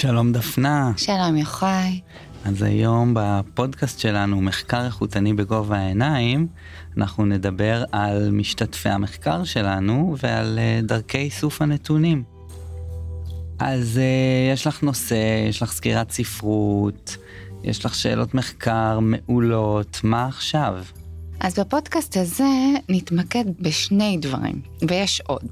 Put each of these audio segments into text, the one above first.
שלום דפנה. שלום יוחאי. אז היום בפודקאסט שלנו, מחקר איכותני בגובה העיניים, אנחנו נדבר על משתתפי המחקר שלנו ועל אה, דרכי איסוף הנתונים. אז uh, יש לך נושא, יש לך סקירת ספרות, יש לך שאלות מחקר מעולות, מה עכשיו? אז בפודקאסט הזה נתמקד בשני דברים, ויש עוד.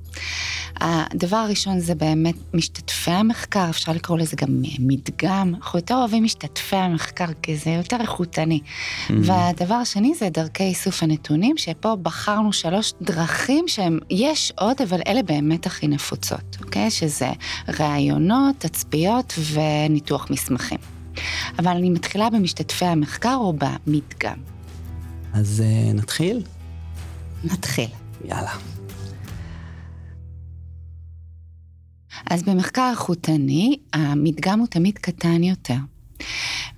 הדבר הראשון זה באמת משתתפי המחקר, אפשר לקרוא לזה גם מדגם. אנחנו יותר אוהבים משתתפי המחקר כי זה יותר איכותני. Mm-hmm. והדבר השני זה דרכי איסוף הנתונים, שפה בחרנו שלוש דרכים שהם, יש עוד, אבל אלה באמת הכי נפוצות, אוקיי? שזה ראיונות, תצפיות וניתוח מסמכים. אבל אני מתחילה במשתתפי המחקר או במדגם. אז uh, נתחיל? נתחיל. יאללה. אז במחקר איכותני, המדגם הוא תמיד קטן יותר.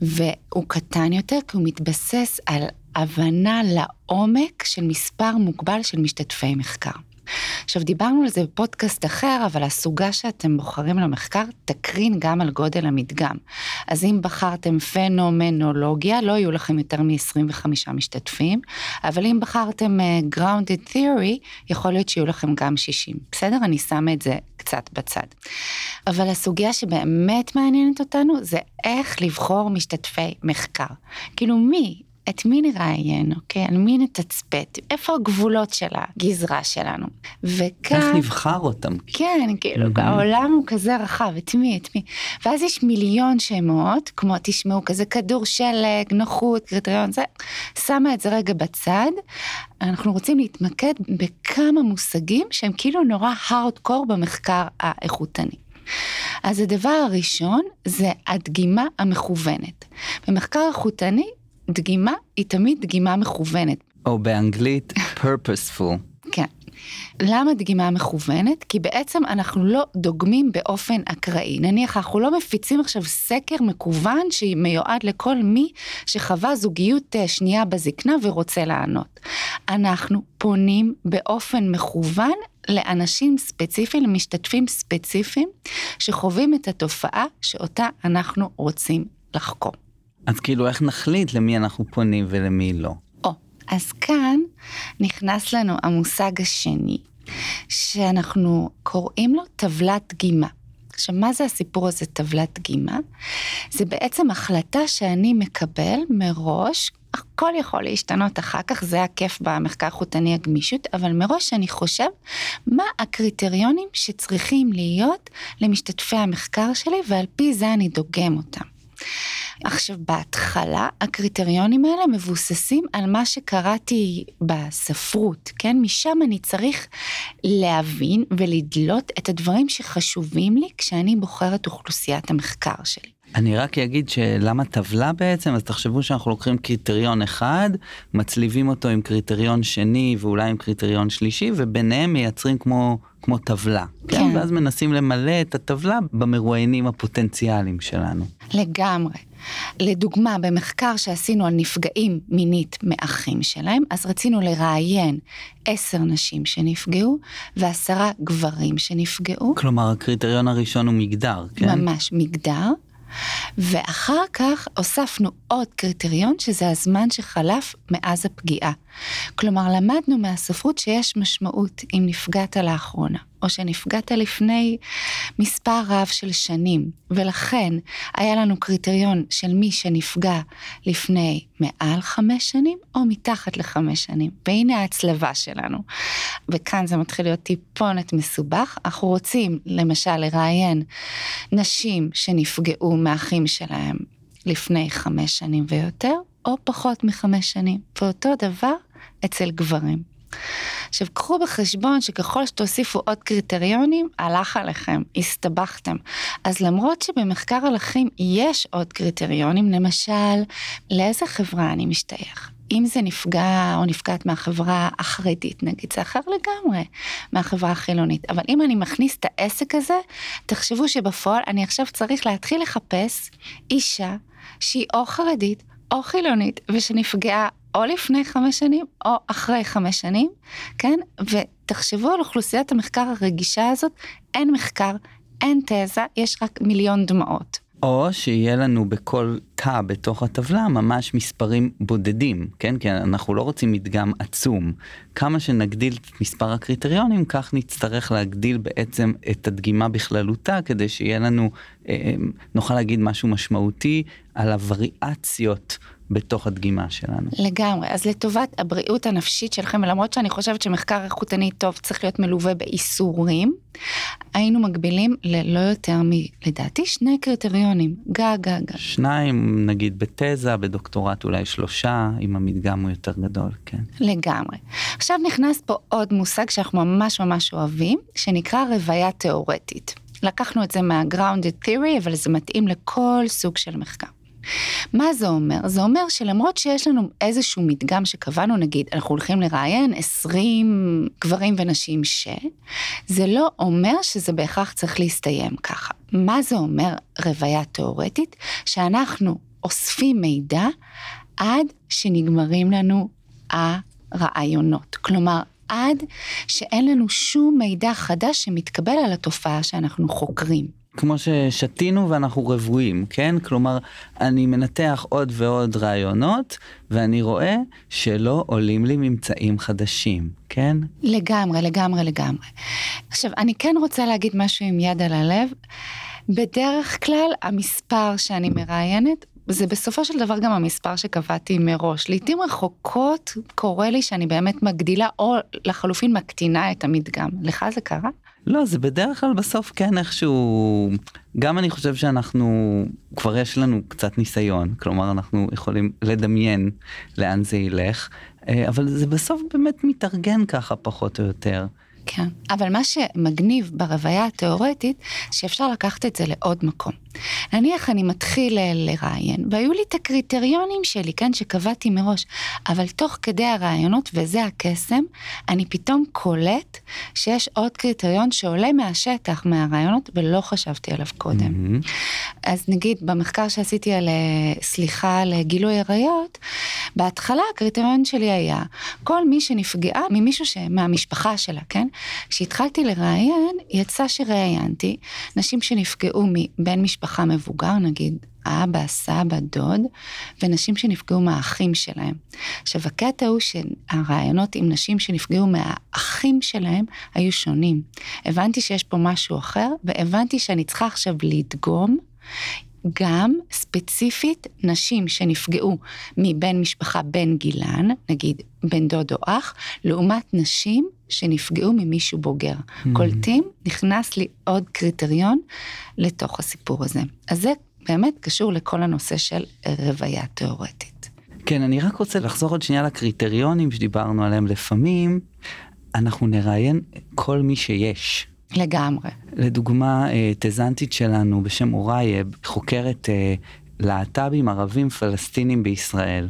והוא קטן יותר כי הוא מתבסס על הבנה לעומק של מספר מוגבל של משתתפי מחקר. עכשיו, דיברנו על זה בפודקאסט אחר, אבל הסוגה שאתם בוחרים למחקר תקרין גם על גודל המדגם. אז אם בחרתם פנומנולוגיה, לא יהיו לכם יותר מ-25 משתתפים, אבל אם בחרתם uh, Grounded Theory, יכול להיות שיהיו לכם גם 60. בסדר? אני שמה את זה קצת בצד. אבל הסוגיה שבאמת מעניינת אותנו זה איך לבחור משתתפי מחקר. כאילו מי את מי נראיין, אוקיי? על מי נתצפת? איפה הגבולות של הגזרה שלנו? וכאן... איך נבחר אותם? כן, כאילו, mm-hmm. העולם הוא כזה רחב, את מי, את מי? ואז יש מיליון שמות, כמו תשמעו, כזה כדור שלג, נוחות, קריטריון, זה, שמה את זה רגע בצד. אנחנו רוצים להתמקד בכמה מושגים שהם כאילו נורא הארדקור במחקר האיכותני. אז הדבר הראשון זה הדגימה המכוונת. במחקר איכותני דגימה היא תמיד דגימה מכוונת. או באנגלית purposeful. כן. למה דגימה מכוונת? כי בעצם אנחנו לא דוגמים באופן אקראי. נניח אנחנו לא מפיצים עכשיו סקר מקוון שמיועד לכל מי שחווה זוגיות אה, שנייה בזקנה ורוצה לענות. אנחנו פונים באופן מכוון לאנשים ספציפיים, למשתתפים ספציפיים, שחווים את התופעה שאותה אנחנו רוצים לחקור. אז כאילו איך נחליט למי אנחנו פונים ולמי לא? או, אז כאן נכנס לנו המושג השני, שאנחנו קוראים לו טבלת דגימה. עכשיו, מה זה הסיפור הזה, טבלת דגימה? זה בעצם החלטה שאני מקבל מראש, הכל יכול להשתנות אחר כך, זה הכיף במחקר חוטני הגמישות, אבל מראש אני חושב מה הקריטריונים שצריכים להיות למשתתפי המחקר שלי, ועל פי זה אני דוגם אותם. עכשיו, בהתחלה הקריטריונים האלה מבוססים על מה שקראתי בספרות, כן? משם אני צריך להבין ולדלות את הדברים שחשובים לי כשאני בוחרת אוכלוסיית המחקר שלי. אני רק אגיד שלמה טבלה בעצם, אז תחשבו שאנחנו לוקחים קריטריון אחד, מצליבים אותו עם קריטריון שני ואולי עם קריטריון שלישי, וביניהם מייצרים כמו, כמו טבלה. כן. כן. ואז מנסים למלא את הטבלה במרואיינים הפוטנציאליים שלנו. לגמרי. לדוגמה, במחקר שעשינו על נפגעים מינית מאחים שלהם, אז רצינו לראיין עשר נשים שנפגעו ועשרה גברים שנפגעו. כלומר, הקריטריון הראשון הוא מגדר, כן? ממש, מגדר. ואחר כך הוספנו עוד קריטריון שזה הזמן שחלף מאז הפגיעה. כלומר, למדנו מהספרות שיש משמעות אם נפגעת לאחרונה, או שנפגעת לפני מספר רב של שנים, ולכן היה לנו קריטריון של מי שנפגע לפני מעל חמש שנים, או מתחת לחמש שנים. והנה ההצלבה שלנו. וכאן זה מתחיל להיות טיפונת מסובך. אנחנו רוצים, למשל, לראיין נשים שנפגעו מאחים שלהם לפני חמש שנים ויותר, או פחות מחמש שנים. ואותו דבר אצל גברים. עכשיו, קחו בחשבון שככל שתוסיפו עוד קריטריונים, הלך עליכם, הסתבכתם. אז למרות שבמחקר הלכים יש עוד קריטריונים, למשל, לאיזה חברה אני משתייך? אם זה נפגע או נפגעת מהחברה החרדית, נגיד, זה אחר לגמרי מהחברה החילונית. אבל אם אני מכניס את העסק הזה, תחשבו שבפועל אני עכשיו צריך להתחיל לחפש אישה שהיא או חרדית או חילונית ושנפגעה או לפני חמש שנים או אחרי חמש שנים, כן? ותחשבו על אוכלוסיית המחקר הרגישה הזאת, אין מחקר, אין תזה, יש רק מיליון דמעות. או שיהיה לנו בכל תא בתוך הטבלה ממש מספרים בודדים, כן? כי אנחנו לא רוצים מדגם עצום. כמה שנגדיל את מספר הקריטריונים, כך נצטרך להגדיל בעצם את הדגימה בכללותה, כדי שיהיה לנו, אה, אה נוכל להגיד משהו משמעותי על הווריאציות בתוך הדגימה שלנו. לגמרי, אז לטובת הבריאות הנפשית שלכם, ולמרות שאני חושבת שמחקר איכותני טוב צריך להיות מלווה באיסורים, היינו מגבילים ללא יותר מ... לדעתי שני קריטריונים, גג גג. שניים, נגיד בתזה, בדוקטורט אולי שלושה, אם המדגם הוא יותר גדול, כן. לגמרי. עכשיו נכנס פה עוד מושג שאנחנו ממש ממש אוהבים, שנקרא רוויה תיאורטית. לקחנו את זה מה-grounded theory, אבל זה מתאים לכל סוג של מחקר. מה זה אומר? זה אומר שלמרות שיש לנו איזשהו מדגם שקבענו, נגיד, אנחנו הולכים לראיין 20 גברים ונשים ש... זה לא אומר שזה בהכרח צריך להסתיים ככה. מה זה אומר רוויה תאורטית? שאנחנו אוספים מידע עד שנגמרים לנו הרעיונות. כלומר, עד שאין לנו שום מידע חדש שמתקבל על התופעה שאנחנו חוקרים. כמו ששתינו ואנחנו רבועים, כן? כלומר, אני מנתח עוד ועוד רעיונות, ואני רואה שלא עולים לי ממצאים חדשים, כן? לגמרי, לגמרי, לגמרי. עכשיו, אני כן רוצה להגיד משהו עם יד על הלב. בדרך כלל, המספר שאני מראיינת זה בסופו של דבר גם המספר שקבעתי מראש. לעתים רחוקות קורה לי שאני באמת מגדילה או לחלופין מקטינה את המדגם. לך זה קרה? לא, זה בדרך כלל בסוף כן איכשהו, גם אני חושב שאנחנו, כבר יש לנו קצת ניסיון, כלומר אנחנו יכולים לדמיין לאן זה ילך, אה, אבל זה בסוף באמת מתארגן ככה פחות או יותר. כן, אבל מה שמגניב ברוויה התיאורטית, שאפשר לקחת את זה לעוד מקום. נניח אני מתחיל לראיין, והיו לי את הקריטריונים שלי, כן, שקבעתי מראש, אבל תוך כדי הרעיונות, וזה הקסם, אני פתאום קולט שיש עוד קריטריון שעולה מהשטח, מהרעיונות, ולא חשבתי עליו קודם. Mm-hmm. אז נגיד, במחקר שעשיתי על אה, סליחה על גילוי עריות, בהתחלה הקריטריון שלי היה, כל מי שנפגעה ממישהו ש... מהמשפחה שלה, כן? כשהתחלתי לראיין, יצא שראיינתי נשים שנפגעו מבן משפחה מבוגר, נגיד אבא, סבא, דוד, ונשים שנפגעו מהאחים שלהם. עכשיו, הקטע הוא שהרעיונות עם נשים שנפגעו מהאחים שלהם היו שונים. הבנתי שיש פה משהו אחר, והבנתי שאני צריכה עכשיו לדגום גם ספציפית נשים שנפגעו מבן משפחה בן גילן, נגיד בן דוד או אח, לעומת נשים שנפגעו ממישהו בוגר. Mm-hmm. קולטים, נכנס לי עוד קריטריון לתוך הסיפור הזה. אז זה באמת קשור לכל הנושא של רוויה תיאורטית. כן, אני רק רוצה לחזור עוד שנייה לקריטריונים שדיברנו עליהם לפעמים. אנחנו נראיין כל מי שיש. לגמרי. לדוגמה, תזנטית שלנו בשם אורייב, חוקרת אה, להט"בים ערבים פלסטינים בישראל.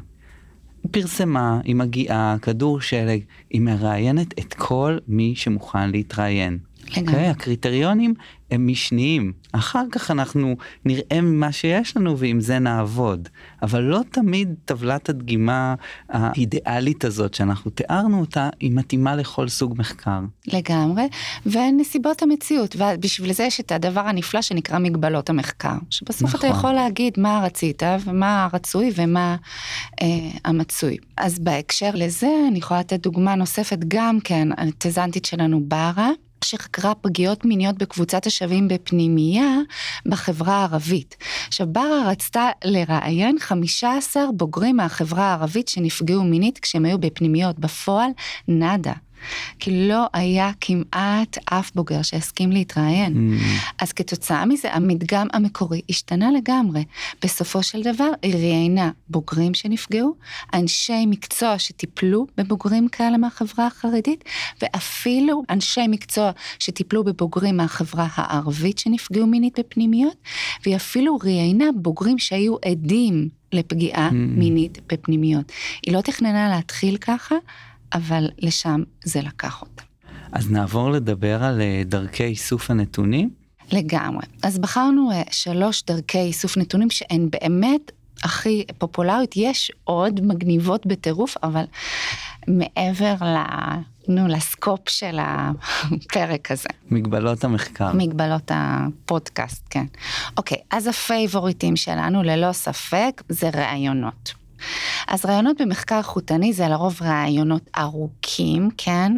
פרסמה, היא מגיעה, כדור שלג, היא מראיינת את כל מי שמוכן להתראיין. לגמרי. Okay, אוקיי? הקריטריונים הם משניים. אחר כך אנחנו נראה מה שיש לנו ועם זה נעבוד. אבל לא תמיד טבלת הדגימה האידיאלית הזאת שאנחנו תיארנו אותה, היא מתאימה לכל סוג מחקר. לגמרי, ונסיבות המציאות, ובשביל זה יש את הדבר הנפלא שנקרא מגבלות המחקר. שבסוף נכון. אתה יכול להגיד מה רצית ומה רצוי ומה אה, המצוי. אז בהקשר לזה אני יכולה לתת דוגמה נוספת גם כן, התזנטית שלנו ברה. שחקרה פגיעות מיניות בקבוצת השווים בפנימייה בחברה הערבית. עכשיו, ברה רצתה לראיין 15 בוגרים מהחברה הערבית שנפגעו מינית כשהם היו בפנימיות. בפועל, נאדה. כי לא היה כמעט אף בוגר שהסכים להתראיין. Mm. אז כתוצאה מזה המדגם המקורי השתנה לגמרי. בסופו של דבר היא ראיינה בוגרים שנפגעו, אנשי מקצוע שטיפלו בבוגרים כאלה מהחברה החרדית, ואפילו אנשי מקצוע שטיפלו בבוגרים מהחברה הערבית שנפגעו מינית בפנימיות, והיא אפילו ראיינה בוגרים שהיו עדים לפגיעה mm. מינית בפנימיות. היא לא תכננה להתחיל ככה, אבל לשם זה לקח אותה. אז נעבור לדבר על אה, דרכי איסוף הנתונים? לגמרי. אז בחרנו אה, שלוש דרכי איסוף נתונים שהן באמת הכי פופולריות, יש עוד מגניבות בטירוף, אבל מעבר ל... נו, לסקופ של הפרק הזה. מגבלות המחקר. מגבלות הפודקאסט, כן. אוקיי, אז הפייבוריטים שלנו, ללא ספק, זה ראיונות. אז ראיונות במחקר איכותני זה לרוב ראיונות ארוכים, כן?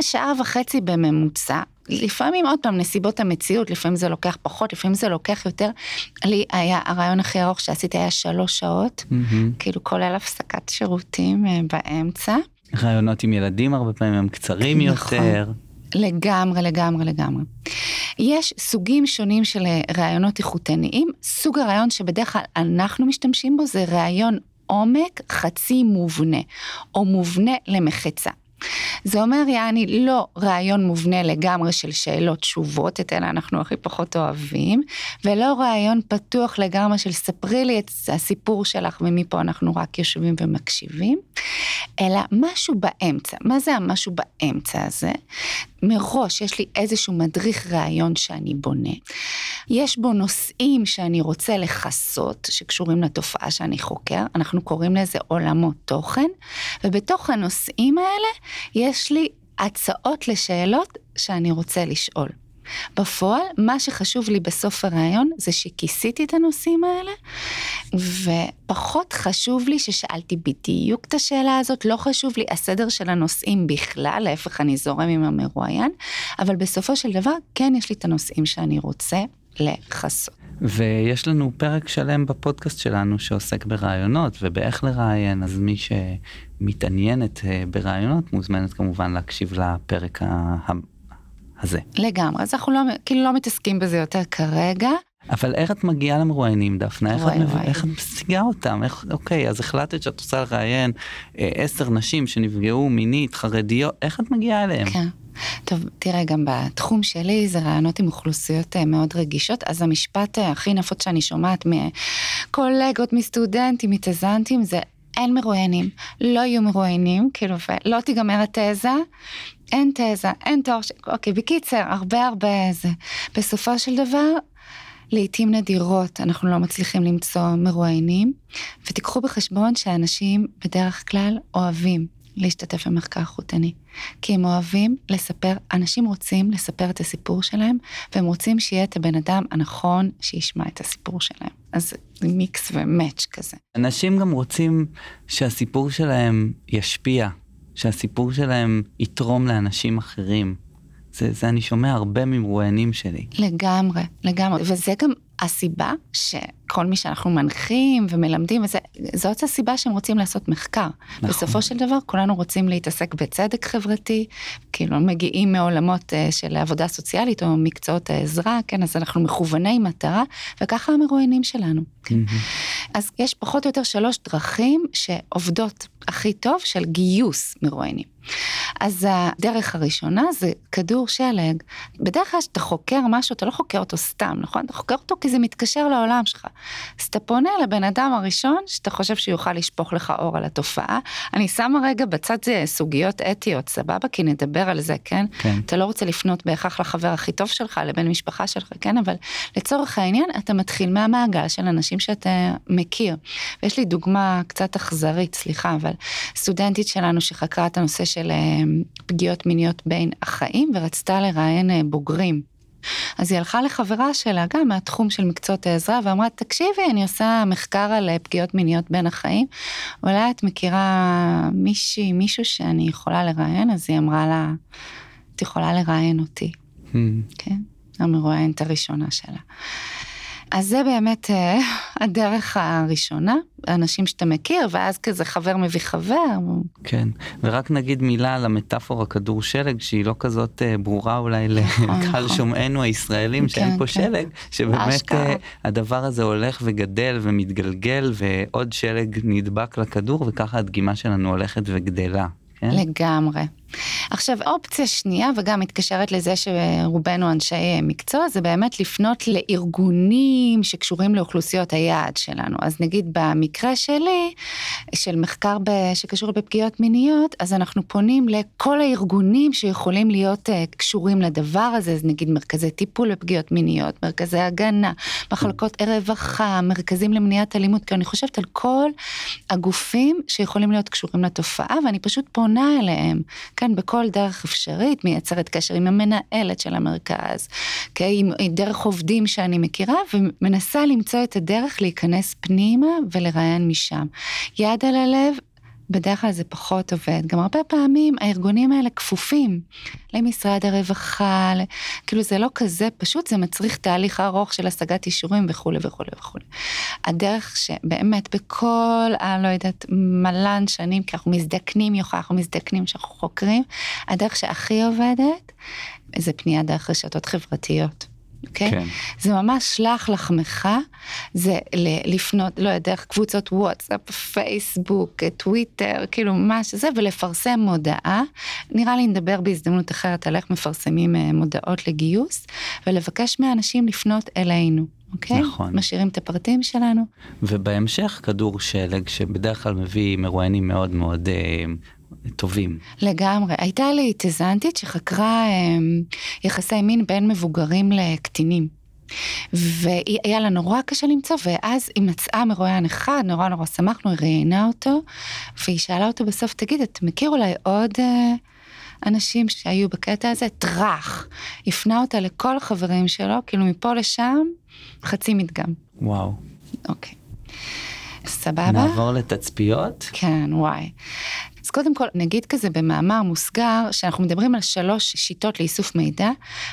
שעה וחצי בממוצע. לפעמים עוד פעם נסיבות המציאות, לפעמים זה לוקח פחות, לפעמים זה לוקח יותר. לי היה, הרעיון הכי ארוך שעשיתי היה שלוש שעות, mm-hmm. כאילו כולל הפסקת שירותים uh, באמצע. רעיונות עם ילדים הרבה פעמים הם קצרים נכון. יותר. לגמרי, לגמרי, לגמרי. יש סוגים שונים של אה, ראיונות איכותניים. סוג הרעיון שבדרך כלל אנחנו משתמשים בו זה ראיון עומק חצי מובנה, או מובנה למחצה. זה אומר, יעני, לא רעיון מובנה לגמרי של שאלות תשובות, את אלה אנחנו הכי פחות אוהבים, ולא רעיון פתוח לגמרי של ספרי לי את הסיפור שלך ומפה אנחנו רק יושבים ומקשיבים, אלא משהו באמצע. מה זה המשהו באמצע הזה? מראש יש לי איזשהו מדריך ראיון שאני בונה. יש בו נושאים שאני רוצה לכסות, שקשורים לתופעה שאני חוקר, אנחנו קוראים לזה עולמות תוכן, ובתוך הנושאים האלה יש לי הצעות לשאלות שאני רוצה לשאול. בפועל, מה שחשוב לי בסוף הראיון זה שכיסיתי את הנושאים האלה, ופחות חשוב לי ששאלתי בדיוק את השאלה הזאת, לא חשוב לי הסדר של הנושאים בכלל, להפך אני זורם עם המרואיין, אבל בסופו של דבר כן יש לי את הנושאים שאני רוצה לכסות. ויש לנו פרק שלם בפודקאסט שלנו שעוסק ברעיונות ובאיך לראיין, אז מי שמתעניינת אה, ברעיונות מוזמנת כמובן להקשיב לפרק הזה. לגמרי, אז אנחנו לא, כאילו לא מתעסקים בזה יותר כרגע. אבל איך את מגיעה למרואיינים דפנה? איך, וואי, את, וואי. איך את משיגה אותם? איך, אוקיי, אז החלטת שאת רוצה לראיין אה, עשר נשים שנפגעו מינית, חרדיות, איך את מגיעה אליהם? כן. טוב, תראה, גם בתחום שלי זה רעיונות עם אוכלוסיות אה, מאוד רגישות, אז המשפט אה, הכי נפוץ שאני שומעת מקולגות, מסטודנטים, מתזנטים, זה אין מרואיינים, לא יהיו מרואיינים, כאילו, ולא תיגמר התזה, אין תזה, אין תואר, ש... אוקיי, בקיצר, הרבה הרבה זה. בסופו של דבר, לעתים נדירות אנחנו לא מצליחים למצוא מרואיינים, ותיקחו בחשבון שאנשים בדרך כלל אוהבים להשתתף במחקר חוטני. כי הם אוהבים לספר, אנשים רוצים לספר את הסיפור שלהם, והם רוצים שיהיה את הבן אדם הנכון שישמע את הסיפור שלהם. אז זה מיקס ומאץ' כזה. אנשים גם רוצים שהסיפור שלהם ישפיע, שהסיפור שלהם יתרום לאנשים אחרים. זה, זה אני שומע הרבה ממרואיינים שלי. לגמרי, לגמרי, וזה גם הסיבה שכל מי שאנחנו מנחים ומלמדים, וזה, זאת הסיבה שהם רוצים לעשות מחקר. נכון. בסופו של דבר כולנו רוצים להתעסק בצדק חברתי, כאילו מגיעים מעולמות uh, של עבודה סוציאלית או מקצועות העזרה, כן, אז אנחנו מכווני מטרה, וככה המרואיינים שלנו. כן. Mm-hmm. אז יש פחות או יותר שלוש דרכים שעובדות הכי טוב של גיוס מרואיינים. אז הדרך הראשונה זה כדור שלג. בדרך כלל כשאתה חוקר משהו, אתה לא חוקר אותו סתם, נכון? אתה חוקר אותו כי זה מתקשר לעולם שלך. אז אתה פונה לבן אדם הראשון שאתה חושב שיוכל לשפוך לך אור על התופעה. אני שמה רגע בצד זה סוגיות אתיות, סבבה? כי נדבר על זה, כן? כן. אתה לא רוצה לפנות בהכרח לחבר הכי טוב שלך, לבן משפחה שלך, כן? אבל לצורך העניין, אתה מתחיל מהמעגל של אנשים שאתה מכיר. ויש לי דוגמה קצת אכזרית, סליחה, אבל סטודנטית שלנו שחקרה את הנושא של אה, פגיעות מיניות בין החיים ורצתה לראיין אה, בוגרים. אז היא הלכה לחברה שלה, גם מהתחום של מקצועות העזרה, ואמרה, תקשיבי, אני עושה מחקר על אה, פגיעות מיניות בין החיים, אולי את מכירה מישהי, מישהו שאני יכולה לראיין? אז היא אמרה לה, את יכולה לראיין אותי. Hmm. כן, המרואיינת הראשונה שלה. אז זה באמת אה, הדרך הראשונה, אנשים שאתה מכיר, ואז כזה חבר מביא חבר. כן, ורק נגיד מילה על המטאפורה כדור שלג, שהיא לא כזאת אה, ברורה אולי נכון, לקהל נכון. שומעינו הישראלים, שאין כן, פה כן. שלג, שבאמת אה, הדבר הזה הולך וגדל ומתגלגל, ועוד שלג נדבק לכדור, וככה הדגימה שלנו הולכת וגדלה. כן? לגמרי. עכשיו, אופציה שנייה, וגם מתקשרת לזה שרובנו אנשי מקצוע, זה באמת לפנות לארגונים שקשורים לאוכלוסיות היעד שלנו. אז נגיד במקרה שלי, של מחקר ב... שקשור בפגיעות מיניות, אז אנחנו פונים לכל הארגונים שיכולים להיות uh, קשורים לדבר הזה, אז נגיד מרכזי טיפול בפגיעות מיניות, מרכזי הגנה, מחלקות רווחה, מרכזים למניעת אלימות, כי אני חושבת על כל הגופים שיכולים להיות קשורים לתופעה, ואני פשוט פונה אליהם, כן, בכל דרך אפשרית, מייצרת קשר עם המנהלת של המרכז, כן, עם דרך עובדים שאני מכירה, ומנסה למצוא את הדרך להיכנס פנימה ולראיין משם. יד על הלב, בדרך כלל זה פחות עובד. גם הרבה פעמים הארגונים האלה כפופים למשרד הרווחה, כאילו זה לא כזה פשוט, זה מצריך תהליך ארוך של השגת אישורים וכולי וכולי וכולי. הדרך שבאמת בכל, אני לא יודעת, מלן שנים, כי אנחנו מזדקנים יוכל, אנחנו מזדקנים שאנחנו חוקרים, הדרך שהכי עובדת זה פנייה דרך רשתות חברתיות. אוקיי? כן. זה ממש שלח לחמך, זה לפנות, לא יודע, דרך קבוצות וואטסאפ, פייסבוק, טוויטר, כאילו מה שזה, ולפרסם מודעה. נראה לי נדבר בהזדמנות אחרת על איך מפרסמים אה, מודעות לגיוס, ולבקש מאנשים לפנות אלינו. אוקיי? נכון. משאירים את הפרטים שלנו. ובהמשך כדור שלג שבדרך כלל מביא מרואיינים מאוד מאוד אה, טובים. לגמרי. הייתה לי תזנטית שחקרה אה, יחסי מין בין מבוגרים לקטינים. והיה לה נורא קשה למצוא, ואז היא מצאה מרואיין אחד, נורא נורא שמחנו, היא ראיינה אותו, והיא שאלה אותו בסוף, תגיד, את מכיר אולי עוד אה, אנשים שהיו בקטע הזה? טראח. הפנה אותה לכל החברים שלו, כאילו מפה לשם, חצי מדגם. וואו. אוקיי. סבבה? נעבור לתצפיות? כן, וואי. אז קודם כל, נגיד כזה במאמר מוסגר, שאנחנו מדברים על שלוש שיטות לאיסוף מידע,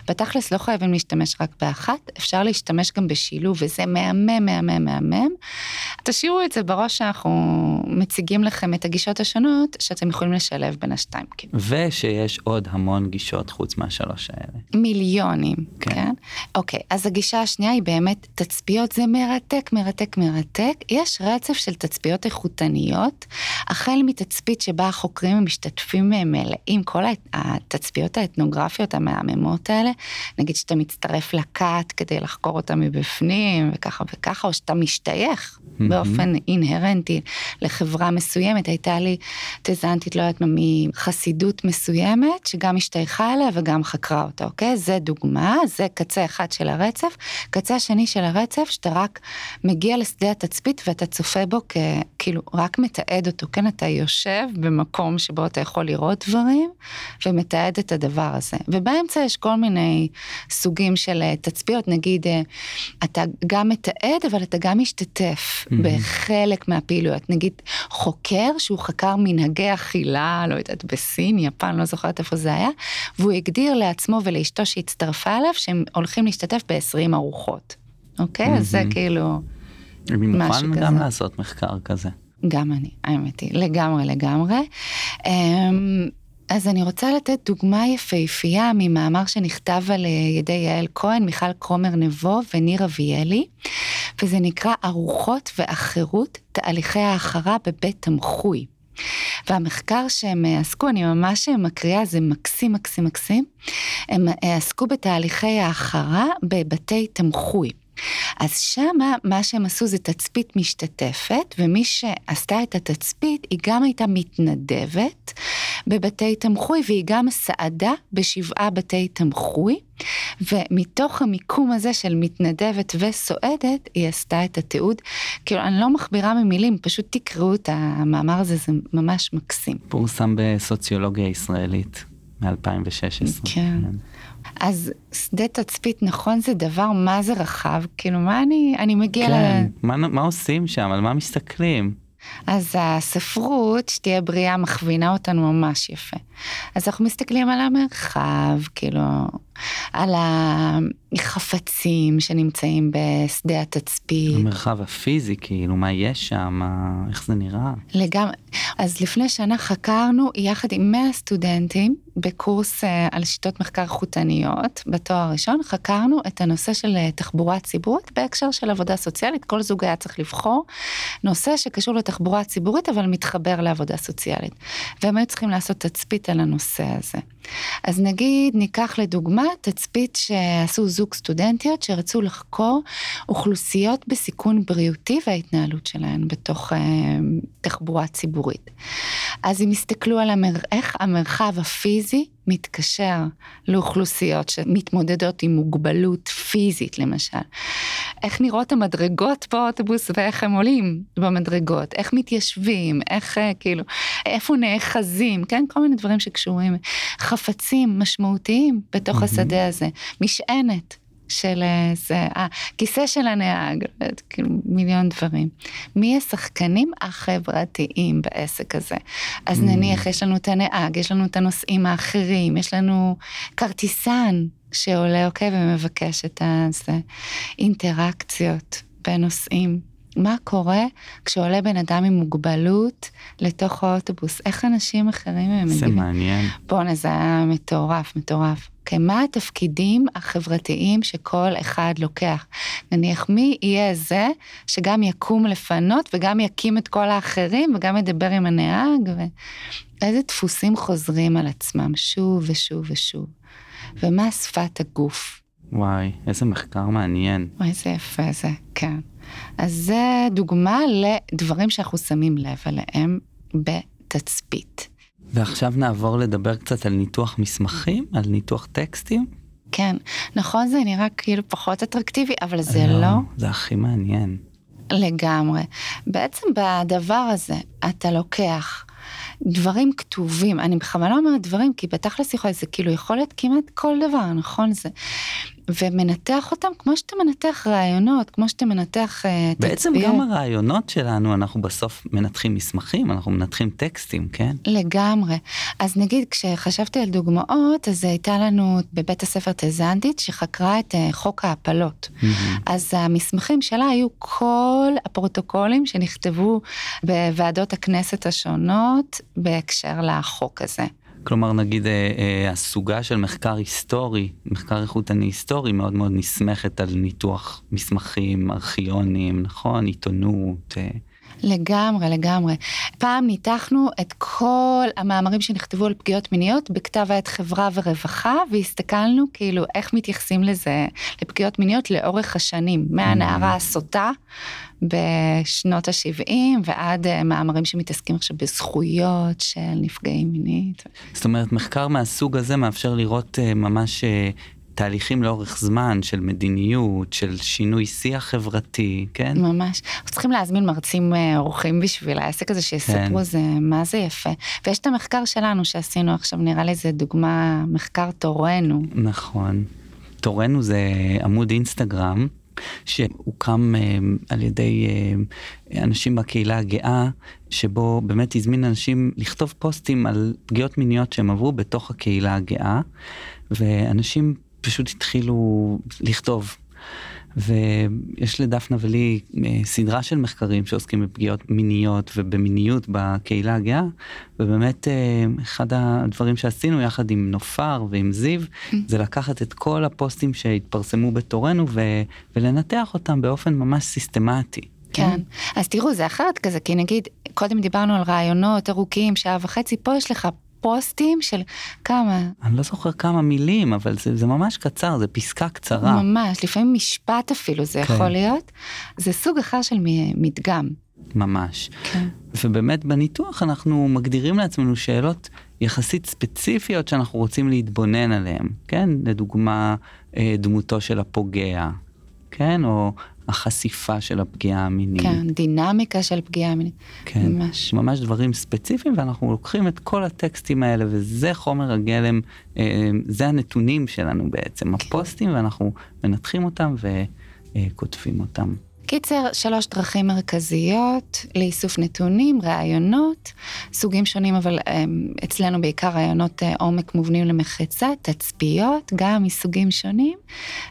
בתכלס לא חייבים להשתמש רק באחת, אפשר להשתמש גם בשילוב, וזה מהמם, מהמם, מהמם. תשאירו את זה בראש שאנחנו מציגים לכם את הגישות השונות, שאתם יכולים לשלב בין השתיים. כן. ושיש עוד המון גישות חוץ מהשלוש האלה. מיליונים, כן. כן? אוקיי, אז הגישה השנייה היא באמת תצפיות, זה מרתק, מרתק, מרתק. יש רצף של תצפיות איכותניות, החל מתצפית שבה החוקרים המשתתפים מלאים, כל התצפיות האתנוגרפיות המהממות האלה, נגיד שאתה מצטרף לכת כדי לחקור אותה מבפנים וככה וככה, או שאתה משתייך mm-hmm. באופן אינהרנטי לחברה מסוימת, הייתה לי תזנטית, לא יודעת מה, מחסידות מסוימת, שגם השתייכה אליה וגם חקרה אותה, אוקיי? זה דוגמה, זה קצה אחד של הרצף. קצה השני של הרצף, שאתה רק מגיע לשדה התצפית ואתה צופה בו ככאילו רק מתעד אותו, כן? אתה יושב במקום שבו אתה יכול לראות דברים, ומתעד את הדבר הזה. ובאמצע יש כל מיני סוגים של אה, תצפיות, נגיד, אה, אתה גם מתעד, אבל אתה גם משתתף mm-hmm. בחלק מהפעילויות. נגיד, חוקר שהוא חקר מנהגי אכילה, לא יודעת, בסין, יפן, לא זוכרת איפה זה היה, והוא הגדיר לעצמו ולאשתו שהצטרפה אליו, שהם הולכים להשתתף ב-20 ארוחות. אוקיי? Mm-hmm. אז זה כאילו... אני מוכן גם לעשות מחקר כזה. גם אני, האמת היא, לגמרי לגמרי. אמ, אז אני רוצה לתת דוגמה יפהפייה ממאמר שנכתב על אה, ידי יעל כהן, מיכל קרומר נבו וניר אביאלי, וזה נקרא ארוחות ואחרות, תהליכי ההכרה בבית תמחוי. והמחקר שהם אה, עסקו, אני ממש מקריאה, זה מקסים, מקסים, מקסים. הם אה, עסקו בתהליכי ההכרה בבתי תמחוי. אז שמה מה שהם עשו זה תצפית משתתפת, ומי שעשתה את התצפית היא גם הייתה מתנדבת בבתי תמחוי, והיא גם סעדה בשבעה בתי תמחוי, ומתוך המיקום הזה של מתנדבת וסועדת, היא עשתה את התיעוד. כאילו, אני לא מכבירה ממילים, פשוט תקראו את המאמר הזה, זה ממש מקסים. פורסם בסוציולוגיה ישראלית מ-2016. כן. כן. אז שדה תצפית נכון זה דבר מה זה רחב, כאילו מה אני, אני מגיעה כן, ל... מה, מה עושים שם, על מה מסתכלים? אז הספרות, שתהיה בריאה, מכווינה אותנו ממש יפה. אז אנחנו מסתכלים על המרחב, כאילו, על החפצים שנמצאים בשדה התצפית. המרחב הפיזי, כאילו, מה יש שם, איך זה נראה. לגמרי. אז לפני שנה חקרנו יחד עם 100 סטודנטים, בקורס אה, על שיטות מחקר איכותניות בתואר הראשון, חקרנו את הנושא של אה, תחבורה ציבורית בהקשר של עבודה סוציאלית, כל זוג היה צריך לבחור נושא שקשור לתחבורה ציבורית אבל מתחבר לעבודה סוציאלית. והם היו צריכים לעשות תצפית על הנושא הזה. אז נגיד, ניקח לדוגמה תצפית שעשו זוג סטודנטיות שרצו לחקור אוכלוסיות בסיכון בריאותי וההתנהלות שלהן בתוך אה, תחבורה ציבורית. אז הם הסתכלו על המר... איך המרחב הפיזי מתקשר לאוכלוסיות שמתמודדות עם מוגבלות פיזית למשל. איך נראות המדרגות באוטובוס ואיך הם עולים במדרגות, איך מתיישבים, איך אה, כאילו, איפה נאחזים, כן? כל מיני דברים שקשורים. חפצים משמעותיים בתוך mm-hmm. השדה הזה, משענת. של זה, הכיסא של הנהג, כאילו מיליון דברים. מי השחקנים החברתיים בעסק הזה? אז mm. נניח יש לנו את הנהג, יש לנו את הנושאים האחרים, יש לנו כרטיסן שעולה, אוקיי, ומבקש את האינטראקציות בין נושאים. מה קורה כשעולה בן אדם עם מוגבלות לתוך האוטובוס? איך אנשים אחרים הם מגיבים? זה מעניין. בואנה, זה היה מטורף, מטורף. אוקיי, מה התפקידים החברתיים שכל אחד לוקח? נניח, מי יהיה זה שגם יקום לפנות וגם יקים את כל האחרים וגם ידבר עם הנהג? ואיזה דפוסים חוזרים על עצמם שוב ושוב ושוב? ומה שפת הגוף? וואי, איזה מחקר מעניין. וואי, איזה יפה זה, כן. אז זה דוגמה לדברים שאנחנו שמים לב אליהם בתצפית. ועכשיו נעבור לדבר קצת על ניתוח מסמכים, על ניתוח טקסטים. כן, נכון זה נראה כאילו פחות אטרקטיבי, אבל זה לא. לא. זה הכי מעניין. לגמרי. בעצם בדבר הזה אתה לוקח דברים כתובים, אני בכוונה אומרת דברים, כי בתכלס יכול להיות, זה כאילו יכול להיות כמעט כל דבר, נכון? זה ומנתח אותם כמו שאתה מנתח רעיונות, כמו שאתה מנתח uh, בעצם תצפיות. גם הרעיונות שלנו, אנחנו בסוף מנתחים מסמכים, אנחנו מנתחים טקסטים, כן? לגמרי. אז נגיד, כשחשבתי על דוגמאות, אז הייתה לנו בבית הספר תזנדית, שחקרה את uh, חוק ההפלות. Mm-hmm. אז המסמכים שלה היו כל הפרוטוקולים שנכתבו בוועדות הכנסת השונות בהקשר לחוק הזה. כלומר נגיד אה, אה, הסוגה של מחקר היסטורי, מחקר איכותני היסטורי מאוד מאוד נסמכת על ניתוח מסמכים, ארכיונים, נכון? עיתונות. אה. לגמרי, לגמרי. פעם ניתחנו את כל המאמרים שנכתבו על פגיעות מיניות בכתב העת חברה ורווחה, והסתכלנו כאילו איך מתייחסים לזה, לפגיעות מיניות לאורך השנים, מהנערה mm. הסוטה בשנות ה-70 ועד אה, מאמרים שמתעסקים עכשיו בזכויות של נפגעים מינית. זאת אומרת, מחקר מהסוג הזה מאפשר לראות אה, ממש אה, תהליכים לאורך זמן של מדיניות, של שינוי שיח חברתי, כן? ממש. אנחנו צריכים להזמין מרצים אורחים בשביל העסק הזה שיספרו כן. זה, מה זה יפה. ויש את המחקר שלנו שעשינו עכשיו, נראה לי זה דוגמה, מחקר תורנו. נכון. תורנו זה עמוד אינסטגרם שהוקם אה, על ידי אה, אנשים בקהילה הגאה, שבו באמת הזמין אנשים לכתוב פוסטים על פגיעות מיניות שהם עברו בתוך הקהילה הגאה, ואנשים פשוט התחילו לכתוב. ויש לדפנה ולי אה, סדרה של מחקרים שעוסקים בפגיעות מיניות ובמיניות בקהילה הגאה, ובאמת אה, אחד הדברים שעשינו יחד עם נופר ועם זיו. זה לקחת את כל הפוסטים שהתפרסמו בתורנו ו- ולנתח אותם באופן ממש סיסטמטי. כן, אז תראו זה אחרת כזה, כי נגיד, קודם דיברנו על רעיונות ארוכים, שעה וחצי, פה יש לך פוסטים של כמה? אני לא זוכר כמה מילים, אבל זה, זה ממש קצר, זה פסקה קצרה. ממש, לפעמים משפט אפילו זה כן. יכול להיות. זה סוג אחר של מדגם. ממש. כן. ובאמת בניתוח אנחנו מגדירים לעצמנו שאלות יחסית ספציפיות שאנחנו רוצים להתבונן עליהן, כן? לדוגמה, אה, דמותו של הפוגע, כן? או החשיפה של הפגיעה המינית. כן, דינמיקה של פגיעה מינית. כן, ממש. ממש דברים ספציפיים, ואנחנו לוקחים את כל הטקסטים האלה, וזה חומר הגלם, אה, זה הנתונים שלנו בעצם, כן. הפוסטים, ואנחנו מנתחים אותם וכותבים אותם. קיצר, שלוש דרכים מרכזיות לאיסוף נתונים, ראיונות, סוגים שונים, אבל אמ, אצלנו בעיקר ראיונות אה, עומק מובנים למחצה, תצפיות, גם מסוגים שונים,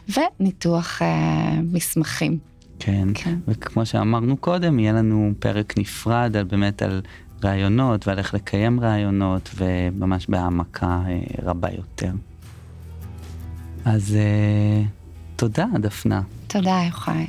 וניתוח אה, מסמכים. כן, כן, וכמו שאמרנו קודם, יהיה לנו פרק נפרד על באמת על ראיונות ועל איך לקיים ראיונות וממש בהעמקה אה, רבה יותר. אז אה, תודה, דפנה. תודה, יוחאי.